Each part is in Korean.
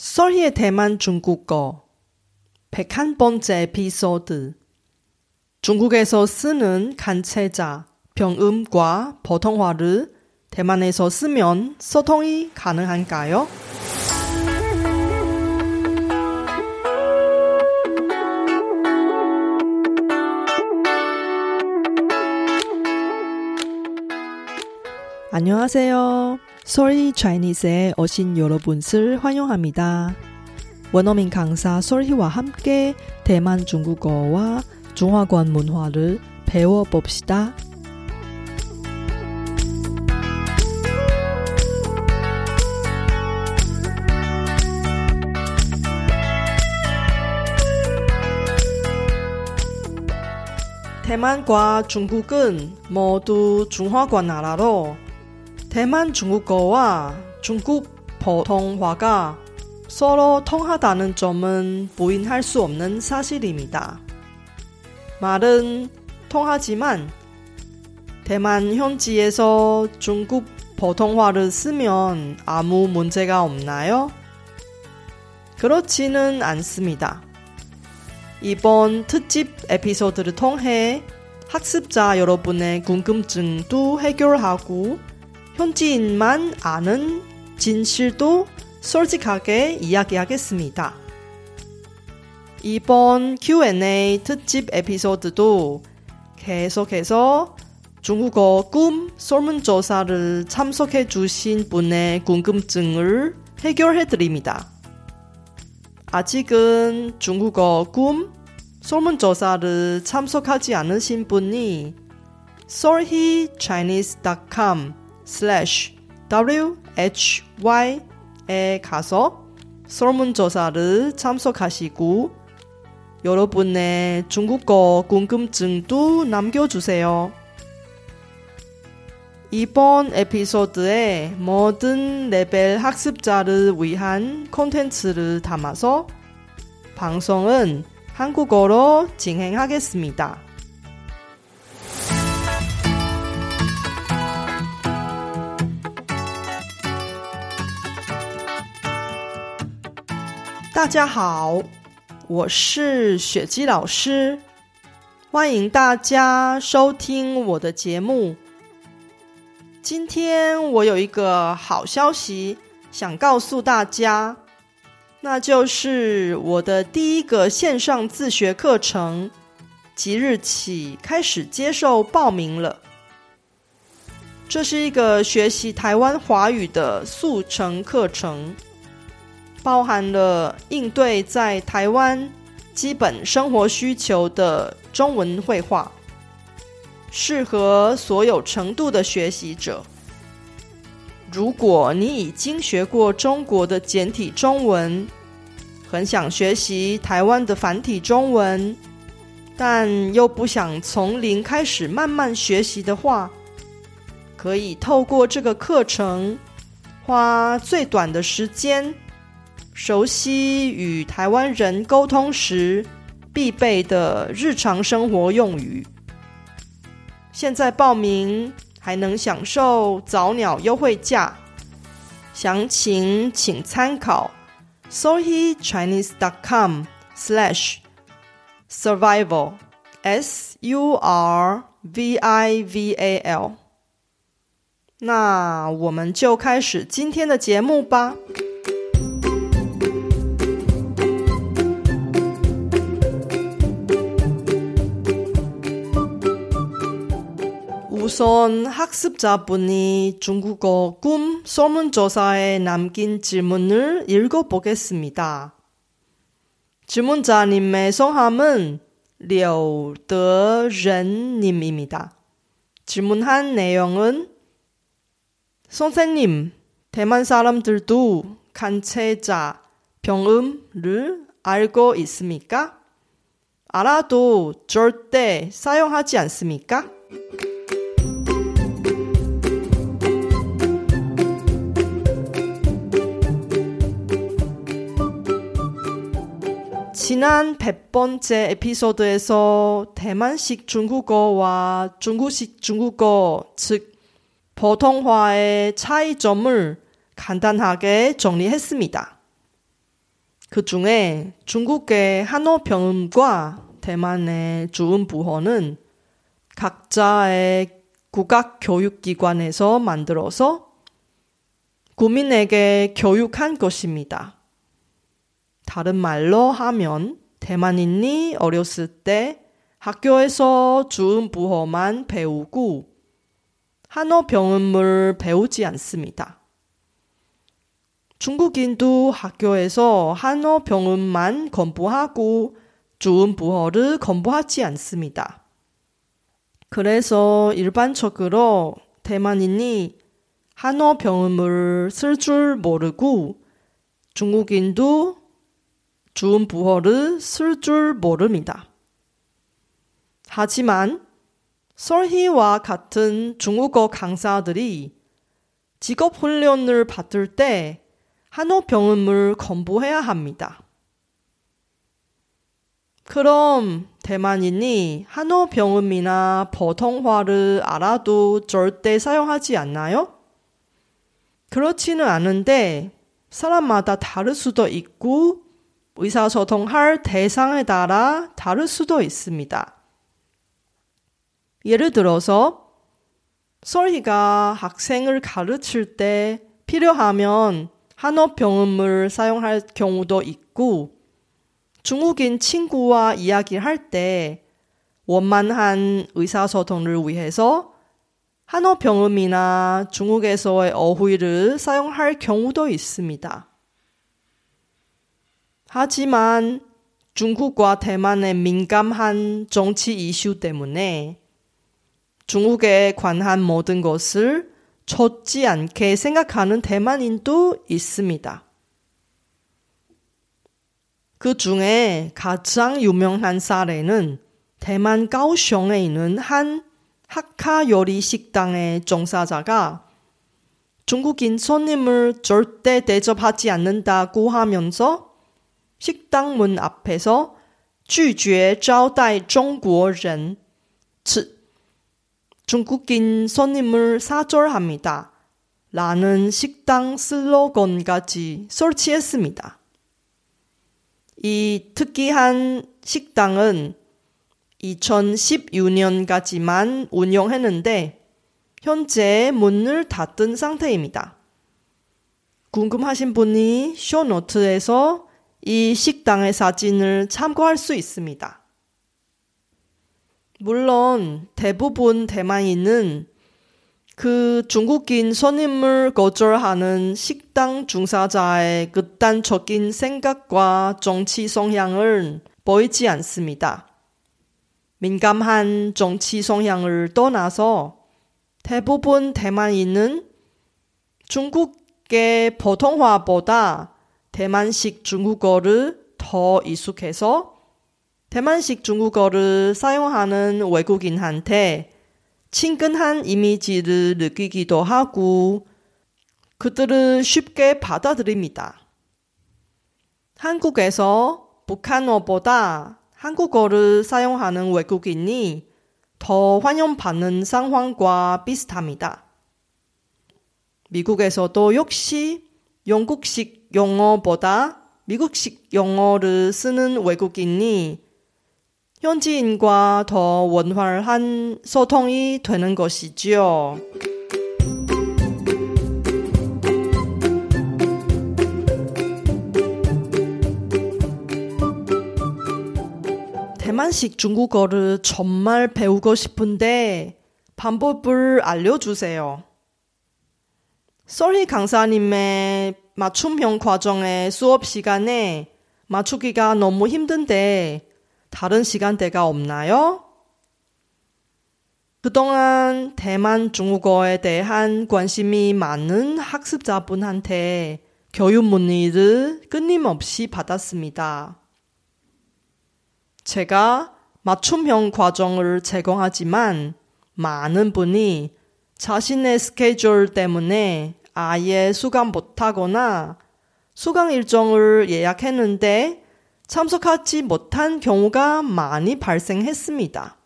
썰희의 대만 중국어 101번째 에피소드 중국에서 쓰는 간체자 병음과 보통화를 대만에서 쓰면 소통이 가능한가요? 안녕하세요. 솔희 차이니스에 오신 여러분을 환영합니다. 원어민 강사 솔희와 함께 대만 중국어와 중화권 문화를 배워봅시다. 대만과 중국은 모두 중화권 나라로 대만 중국어와 중국 보통화가 서로 통하다는 점은 부인할 수 없는 사실입니다. 말은 통하지만 대만 현지에서 중국 보통화를 쓰면 아무 문제가 없나요? 그렇지는 않습니다. 이번 특집 에피소드를 통해 학습자 여러분의 궁금증도 해결하고 현지인만 아는 진실도 솔직하게 이야기하겠습니다. 이번 Q&A 특집 에피소드도 계속해서 중국어 꿈 설문조사를 참석해 주신 분의 궁금증을 해결해 드립니다. 아직은 중국어 꿈 설문조사를 참석하지 않으신 분이 solhechinese.com slash why에 가서 설문조사를 참석하시고 여러분의 중국어 궁금증도 남겨주세요. 이번 에피소드에 모든 레벨 학습자를 위한 콘텐츠를 담아서 방송은 한국어로 진행하겠습니다. 大家好，我是雪姬老师，欢迎大家收听我的节目。今天我有一个好消息想告诉大家，那就是我的第一个线上自学课程即日起开始接受报名了。这是一个学习台湾华语的速成课程。包含了应对在台湾基本生活需求的中文绘画，适合所有程度的学习者。如果你已经学过中国的简体中文，很想学习台湾的繁体中文，但又不想从零开始慢慢学习的话，可以透过这个课程，花最短的时间。熟悉与台湾人沟通时必备的日常生活用语。现在报名还能享受早鸟优惠价，详情请参考：SOHE CHINESE DOT COM slash survival s u r v i v a l。那我们就开始今天的节目吧。 우선 학습자분이 중국어 꿈 설문조사에 남긴 질문을 읽어보겠습니다. 질문자님의 성함은 려더ren님입니다. 질문한 내용은 선생님, 대만 사람들도 간체자, 병음을 알고 있습니까? 알아도 절대 사용하지 않습니까? 지난 100번째 에피소드에서 대만식 중국어와 중국식 중국어, 즉, 보통화의 차이점을 간단하게 정리했습니다. 그 중에 중국의 한어 병음과 대만의 주음 부호는 각자의 국악 교육기관에서 만들어서 국민에게 교육한 것입니다. 다른 말로 하면 대만인이 어렸을 때 학교에서 주음부호만 배우고 한어 병음을 배우지 않습니다. 중국인도 학교에서 한어 병음만 공부하고 주음부호를 공부하지 않습니다. 그래서 일반적으로 대만인이 한어 병음을 쓸 줄 모르고 중국인도 주음 부호를 쓸 줄 모릅니다. 하지만 설희와 같은 중국어 강사들이 직업 훈련을 받을 때 한어 병음을 공부해야 합니다. 그럼 대만인이 한어 병음이나 보통화를 알아도 절대 사용하지 않나요? 그렇지는 않은데 사람마다 다를 수도 있고 의사소통할 대상에 따라 다를 수도 있습니다. 예를 들어서 설희가 학생을 가르칠 때 필요하면 한어 병음을 사용할 경우도 있고 중국인 친구와 이야기할 때 원만한 의사소통을 위해서 한어 병음이나 중국에서의 어휘를 사용할 경우도 있습니다. 하지만 중국과 대만의 민감한 정치 이슈 때문에 중국에 관한 모든 것을 젖지 않게 생각하는 대만인도 있습니다. 그 중에 가장 유명한 사례는 대만 가오슝에 있는 한 학카 요리 식당의 종사자가 중국인 손님을 절대 대접하지 않는다고 하면서 식당 문 앞에서 拒绝招待中国人，즉 중국인 손님을 사절합니다. 라는 식당 슬로건까지 설치했습니다. 이 특이한 식당은 2016년까지만 운영했는데 현재 문을 닫은 상태입니다. 궁금하신 분이 쇼노트에서 이 식당의 사진을 참고할 수 있습니다. 물론 대부분 대만인은 그 중국인 손님을 거절하는 식당 중사자의 극단적인 생각과 정치 성향을 보이지 않습니다. 민감한 정치 성향을 떠나서 대부분 대만인은 중국의 보통화보다 대만식 중국어를 더 익숙해서 대만식 중국어를 사용하는 외국인한테 친근한 이미지를 느끼기도 하고 그들을 쉽게 받아들입니다. 한국에서 북한어보다 한국어를 사용하는 외국인이 더 환영받는 상황과 비슷합니다. 미국에서도 역시 영국식 영어보다 미국식 영어를 쓰는 외국인이 현지인과 더 원활한 소통이 되는 것이지요. 대만식 중국어를 정말 배우고 싶은데 방법을 알려주세요. 썰희 강사님의 맞춤형 과정의 수업 시간에 맞추기가 너무 힘든데 다른 시간대가 없나요? 그동안 대만 중국어에 대한 관심이 많은 학습자분한테 교육 문의를 끊임없이 받았습니다. 제가 맞춤형 과정을 제공하지만 많은 분이 자신의 스케줄 때문에 아예 수강 못하거나 수강 일정을 예약했는데 참석하지 못한 경우가 많이 발생했습니다.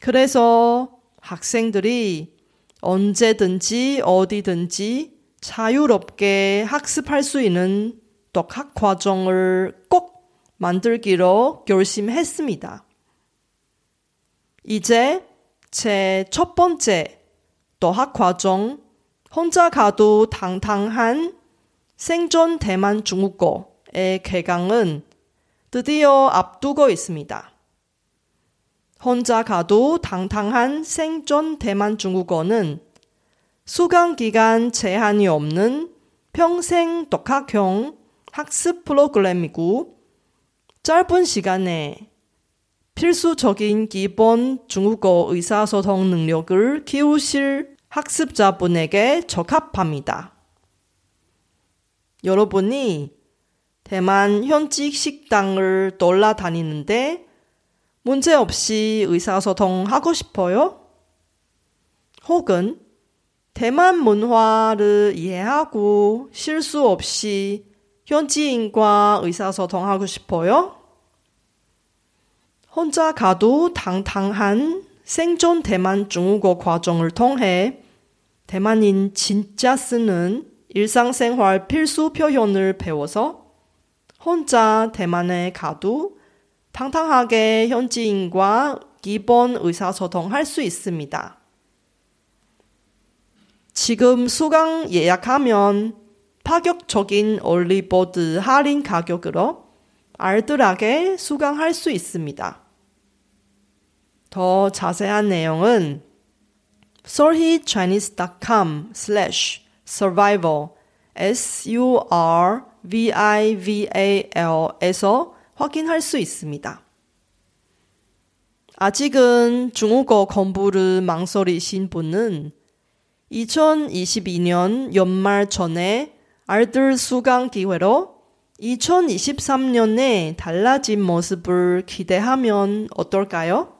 그래서 학생들이 언제든지 어디든지 자유롭게 학습할 수 있는 독학 과정을 꼭 만들기로 결심했습니다. 이제 제 첫 번째 도학 과정 혼자 가도 당당한 생존 대만 중국어의 개강은 드디어 앞두고 있습니다. 혼자 가도 당당한 생존 대만 중국어는 수강 기간 제한이 없는 평생 독학형 학습 프로그램이고 짧은 시간에 필수적인 기본 중국어 의사소통 능력을 키우실 학습자분에게 적합합니다. 여러분이 대만 현지 식당을 돌아다니는데 문제없이 의사소통하고 싶어요? 혹은 대만 문화를 이해하고 실수 없이 현지인과 의사소통하고 싶어요? 혼자 가도 당당한 생존 대만 중국어 과정을 통해 대만인 진짜 쓰는 일상생활 필수 표현을 배워서 혼자 대만에 가도 당당하게 현지인과 기본 의사소통할 수 있습니다. 지금 수강 예약하면 파격적인 올리보드 할인 가격으로 알뜰하게 수강할 수 있습니다. 더 자세한 내용은 solhichinese.com slash survival s-u-r-v-i-v-a-l에서 확인할 수 있습니다. 아직은 중국어 공부를 망설이신 분은 2022년 연말 전에 알뜰 수강 기회로 2023년에 달라진 모습을 기대하면 어떨까요?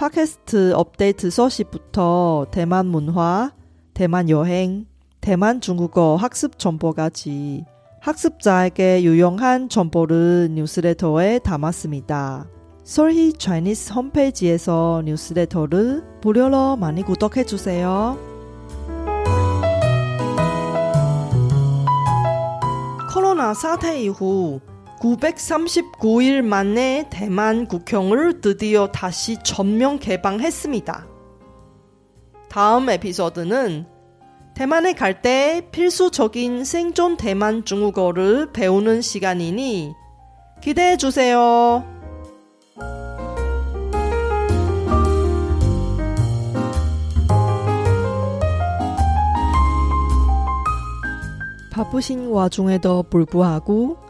팟캐스트 업데이트 소식부터 대만 문화, 대만 여행, 대만 중국어 학습 정보까지 학습자에게 유용한 정보를 뉴스레터에 담았습니다. 솔희 차이니스 홈페이지에서 뉴스레터를 무료로 많이 구독해 주세요. 코로나 사태 이후 939일 만에 대만 국경을 드디어 다시 전면 개방했습니다. 다음 에피소드는 대만에 갈 때 필수적인 생존 대만 중국어를 배우는 시간이니 기대해 주세요. 바쁘신 와중에도 불구하고